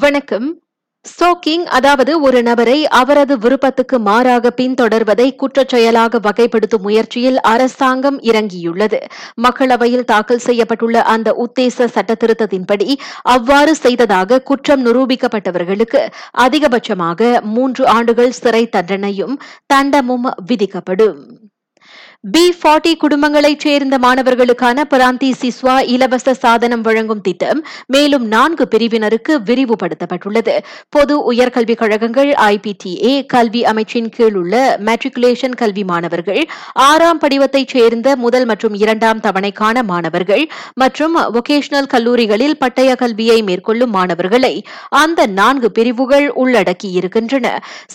வணக்கம். ஸ்டோக்கிங் அதாவது ஒரு நபரை அவரது விருப்பத்துக்கு மாறாக பின்தொடர்வதை குற்றச்செயலாக வகைப்படுத்தும் முயற்சியில் அரசாங்கம் இறங்கியுள்ளது. மக்களவையில் தாக்கல் செய்யப்பட்டுள்ள அந்த உத்தேச சட்டத்திருத்தத்தின்படி அவ்வாறு செய்ததாக குற்றம் நிரூபிக்கப்பட்டவர்களுக்கு அதிகபட்சமாக மூன்று ஆண்டுகள் சிறை தண்டனையும் தண்டமும் விதிக்கப்படும். பி ஃபார்ட்டி குடும்பங்களைச் சேர்ந்த மாணவர்களுக்கான பிராந்தி சிஸ்வா இலவச சாதனம் வழங்கும் திட்டம் மேலும் நான்கு பிரிவினருக்கு விரிவுபடுத்தப்பட்டுள்ளது. பொது உயர்கல்விக் கழகங்கள் ஐபிடிஏ கல்வி அமைச்சின் கீழ் உள்ள மெட்ரிகுலேஷன் கல்வி மாணவர்கள் ஆறாம் படிவத்தைச் சேர்ந்த முதல் மற்றும் இரண்டாம் தவணைக்கான மாணவர்கள் மற்றும் வொகேஷனல் கல்லூரிகளில் பட்டய கல்வியை மேற்கொள்ளும் மாணவர்களை அந்த நான்கு பிரிவுகள் உள்ளடக்கியிருக்கின்றன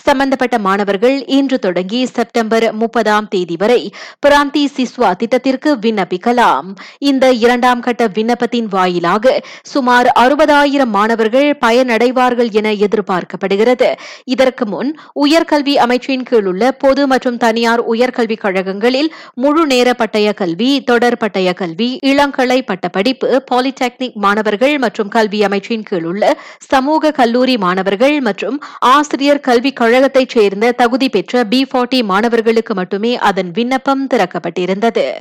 சம்பந்தப்பட்ட மாணவர்கள் இன்று தொடங்கி செப்டம்பர் முப்பதாம் தேதி வரை பிராந்தி சிஸ்வா திட்டத்திற்கு விண்ணப்பிக்கலாம். இந்த இரண்டாம் கட்ட விண்ணப்பத்தின் வாயிலாக சுமார் அறுபதாயிரம் மாணவர்கள் பயனடைவார்கள் என எதிர்பார்க்கப்படுகிறது. இதற்கு முன் உயர்கல்வி அமைச்சின் கீழ் உள்ள பொது மற்றும் தனியார் உயர்கல்விக் கழகங்களில் முழு நேர பட்டய கல்வி தொடர் பட்டய கல்வி இளங்கலை பட்டப்படிப்பு பாலிடெக்னிக் மாணவர்கள் மற்றும் கல்வி அமைச்சின் கீழ் உள்ள சமூக கல்லூரி மாணவர்கள் மற்றும் ஆசிரியர் கல்விக் கழகத்தைச் சேர்ந்த தகுதி பெற்ற பி ஃபார்ட்டி மாணவர்களுக்கு மட்டுமே அதன் விண்ணப்பம் திறக்கப்பட்டிருந்தது.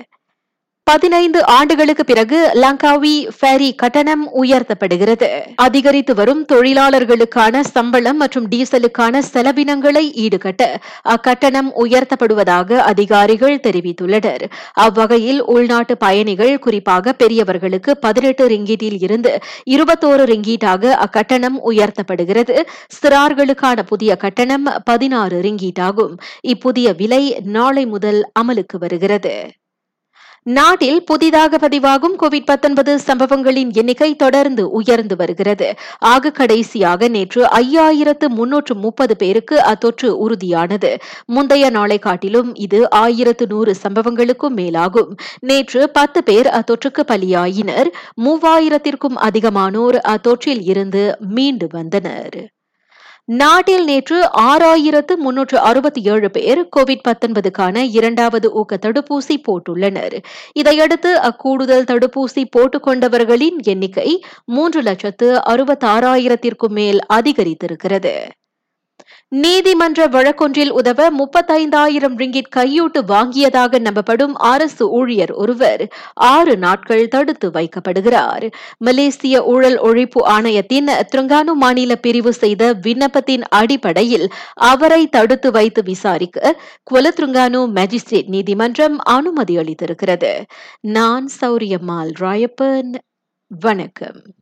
பதினைந்து ஆண்டுகளுக்கு பிறகு லங்காவி ஃபேரி கட்டணம் உயர்த்தப்படுகிறது. அதிகரித்து வரும் தொழிலாளர்களுக்கான சம்பளம் மற்றும் டீசலுக்கான செலவினங்களை ஈடுகட்ட அக்கட்டணம் உயர்த்தப்படுவதாக அதிகாரிகள் தெரிவித்துள்ளனர். அவ்வகையில் உள்நாட்டு பயணிகள் குறிப்பாக பெரியவர்களுக்கு பதினெட்டு ரிங்கீட்டில் இருந்து இருபத்தோரு ரிங்கீட்டாக அக்கட்டணம் உயர்த்தப்படுகிறது. சிறார்களுக்கான புதிய கட்டணம் பதினாறு ரிங்கீட்டாகும். இப்புதிய விலை நாளை முதல் அமலுக்கு வருகிறது. நாட்டில் புதிதாக பதிவாகும் கோவிட் சம்பவங்களின் எண்ணிக்கை தொடர்ந்து உயர்ந்து வருகிறது. ஆக கடைசியாக நேற்று ஐயாயிரத்து முன்னூற்று முப்பது பேருக்கு அத்தொற்று உறுதியானது. முந்தைய நாளை காட்டிலும் இது ஆயிரத்து நூறு சம்பவங்களுக்கும் மேலாகும். நேற்று பத்து பேர் அத்தொற்றுக்கு பலியாயினர். மூவாயிரத்திற்கும் அதிகமானோர் அத்தொற்றில் இருந்து மீண்டு வந்தனர். நாட்டில் நேற்று ஆறாயிரத்து முன்னூற்று அறுபத்தி ஏழு பேர் கோவிட் பத்தொன்பதுக்கான இரண்டாவது ஊக்க தடுப்பூசி போட்டுள்ளனர். இதையடுத்து அக்கூடுதல் தடுப்பூசி போட்டுக்கொண்டவர்களின் எண்ணிக்கை மூன்று லட்சத்து அறுபத்தாறாயிரத்திற்கும் மேல் அதிகரித்திருக்கிறது. நீதிமன்ற வழக்கொன்றில் உதவ முப்பத்தைந்தாயிரம் ரிங்கிட் கையூட்டு வாங்கியதாக நம்பப்படும் அரசு ஊழியர் ஒருவர் ஆறு நாட்கள் தடுத்து வைக்கப்படுகிறார். மலேசிய ஊழல் ஒழிப்பு ஆணையத்தின் திருங்கானு மாநில பிரிவு செய்த விண்ணப்பத்தின் அடிப்படையில் அவரை தடுத்து வைத்து விசாரிக்க குவலத்ருங்கானு மேஜிஸ்ட்ரேட் நீதிமன்றம் அனுமதி அளித்திருக்கிறது. நான் சௌரியம்மாள் ராயப்பன். வணக்கம்.